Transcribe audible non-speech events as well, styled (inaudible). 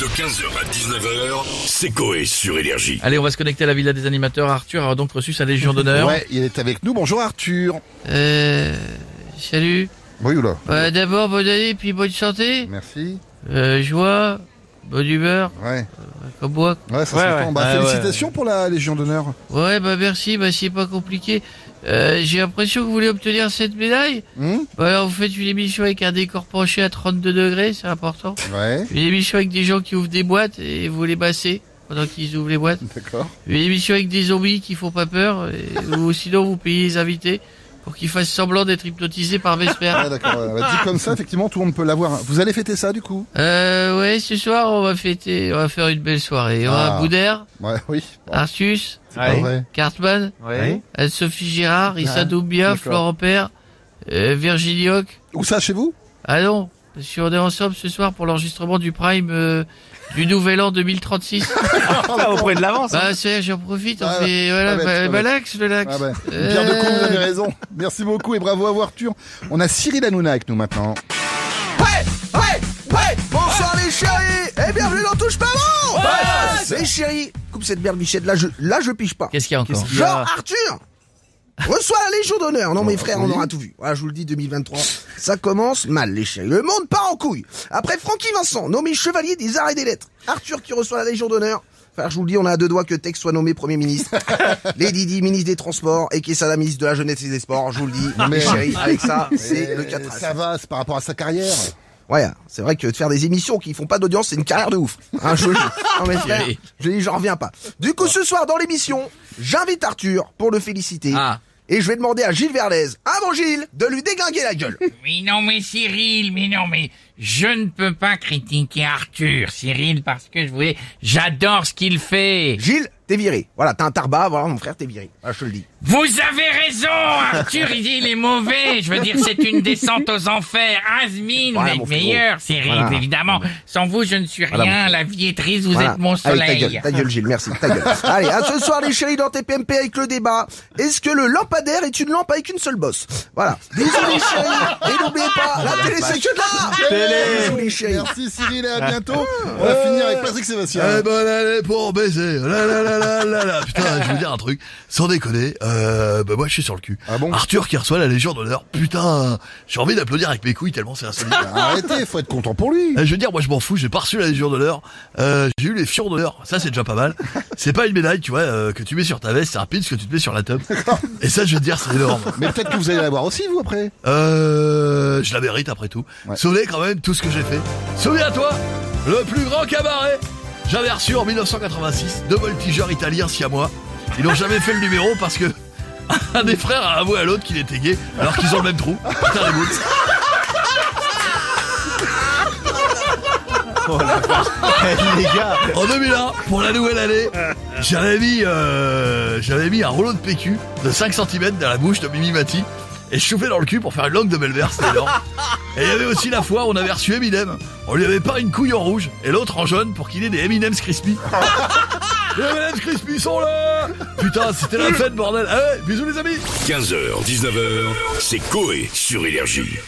De 15h à 19h, c'est Coé sur Énergie. Allez, on va se connecter à la villa des animateurs. Arthur a donc reçu sa Légion d'honneur. Ouais, il est avec nous. Bonjour Arthur. Euh, salut. Oui, oula. Euh, D'abord, bonne année, puis bonne santé. Merci. Euh, joie, bonne humeur, Ouais. comme moi. Ouais, ça Ouais, s'entend. ouais. Bah, Ah, félicitations pour la Légion d'honneur. Ouais, bah merci, bah c'est pas compliqué. Euh, J'ai l'impression que vous voulez obtenir cette médaille. Hum Bah alors, vous faites une émission avec un décor penché à 32 degrés, c'est important. ouais, Une émission avec des gens qui ouvrent des boîtes et vous les bassez pendant qu'ils ouvrent les boîtes. d'accord. Une émission avec des zombies qui font pas peur, et- ou sinon vous payez les invités pour qu'ils fassent semblant d'être hypnotisés par Vesper. Ouais, d'accord. ouais. Bah, dit comme ça, effectivement, tout le monde peut l'avoir. Vous allez fêter ça, du coup? Euh, ouais, ce soir, on va fêter, on va faire une belle soirée. On Ah. aura Boudère, Ouais, oui. Bon, Artus, c'est pas vrai. Cartman, Ouais. Anne-Sophie Girard, Issa Doumbia, d'accord. Florent Père, euh, Virginie Hoc. Où ça, chez vous? Ah non, parce qu'on est ensemble ce soir pour l'enregistrement du Prime euh, du Nouvel An 2036. Ah, auprès de l'avance. bah, c'est, j'en profite, on Ah, fait, voilà, pas bête, bah, pas bah, bête. le lax. Ah, bah. Euh, Pierre de vous avez raison. Merci beaucoup et bravo à vous, Arthur. On a Cyril Hanouna avec nous maintenant. Ouais, ouais, ouais Bonsoir les chéris Et bienvenue dans Touche pas bon Les chéris, coupe cette berbichette, là je, là je piche pas. Qu'est-ce qu'il y a encore Genre Arthur Reçoit la Légion d'honneur. Non mes frères, on aura tout vu. Voilà, je vous le dis, 2023, ça commence mal les chéris. Le monde part en couille. Après Francky Vincent, nommé chevalier des arts et des lettres. Arthur qui reçoit la Légion d'honneur. Enfin, je vous le dis, on a à deux doigts que Tex soit nommé Premier ministre. (laughs) Lady Di, ministre des Transports, et Kessala, ministre de la Jeunesse et des Sports. Je vous le dis, les chéris, avec ça, c'est le 4 Ça va, c'est par rapport à sa carrière. Ouais, c'est vrai que de faire des émissions qui font pas d'audience, c'est une carrière de ouf. Hein, je, (laughs) non mais frère, je dis, j'en reviens pas. Du coup, ce soir dans l'émission, j'invite Arthur pour le féliciter. Ah. Et je vais demander à Gilles Verdez, avant Gilles, de lui déglinguer la gueule. (laughs) Mais non, mais Cyril, mais non, mais je ne peux pas critiquer Arthur, Cyril, parce que je voulais, j'adore ce qu'il fait. Gilles, t'es viré. Voilà, t'as un tarbat, voilà mon frère, t'es viré. Voilà, je te le dis. Vous avez raison, Arthur, il dit il est mauvais. Je veux dire, c'est une descente aux enfers. Asmine, Voilà, vous êtes meilleur, Cyril, Voilà. évidemment. Sans vous, je ne suis rien. La vie est triste, vous Voilà. êtes mon Allez, ta soleil. gueule, ta gueule Gilles, merci, ta gueule. (laughs) Allez, à ce soir les chéris dans TPMP avec le débat. Est-ce que le lampadaire est une lampe avec une seule bosse? Voilà. Bisous les chéris. Et n'oubliez pas, la télé c'est que de là Bisous les chéris. Merci Cyril et à bientôt. On va finir avec Patrick Sébastien. Eh ben allez pour baiser, là là là là là là, putain, je veux dire un truc, sans déconner, euh, bah moi je suis sur le cul. Ah bon? Arthur qui reçoit la Légion d'honneur, putain, j'ai envie d'applaudir avec mes couilles tellement c'est insolite. (laughs) Arrêtez, faut être content pour lui. Eh, Je veux dire, moi je m'en fous, j'ai pas reçu la Légion d'honneur, euh, j'ai eu les fions d'honneur, ça c'est déjà pas mal. C'est pas une médaille, tu vois, euh, que tu mets sur ta veste, c'est un pins que tu te mets sur la table. Et ça je veux dire, c'est énorme. (laughs) Mais peut-être que vous allez l'avoir aussi, vous, après. Euh, je la mérite après tout. Ouais. Souvenez quand même tout ce que j'ai fait. Souviens-toi, le plus grand cabaret. J'avais reçu en 1986 deux voltigeurs italiens siamois. Ils n'ont jamais fait le numéro parce que (laughs) un des frères a avoué à l'autre qu'il était gay alors qu'ils ont le même trou. Putain les boules. En 2001, pour la nouvelle année, j'avais mis, euh, j'avais mis un rouleau de PQ de 5 cm dans la bouche de Mimi Mati et je chauffais dans le cul pour faire une langue de Belver, c'était énorme. Et il y avait aussi la fois où on avait reçu Eminem. On lui avait pas une couille en rouge et l'autre en jaune pour qu'il ait des Eminem's Crispy. Les Eminem's Crispy sont là Putain, c'était la fête, bordel. Allez, bisous les amis 15h, 19h, c'est Coé sur Énergie.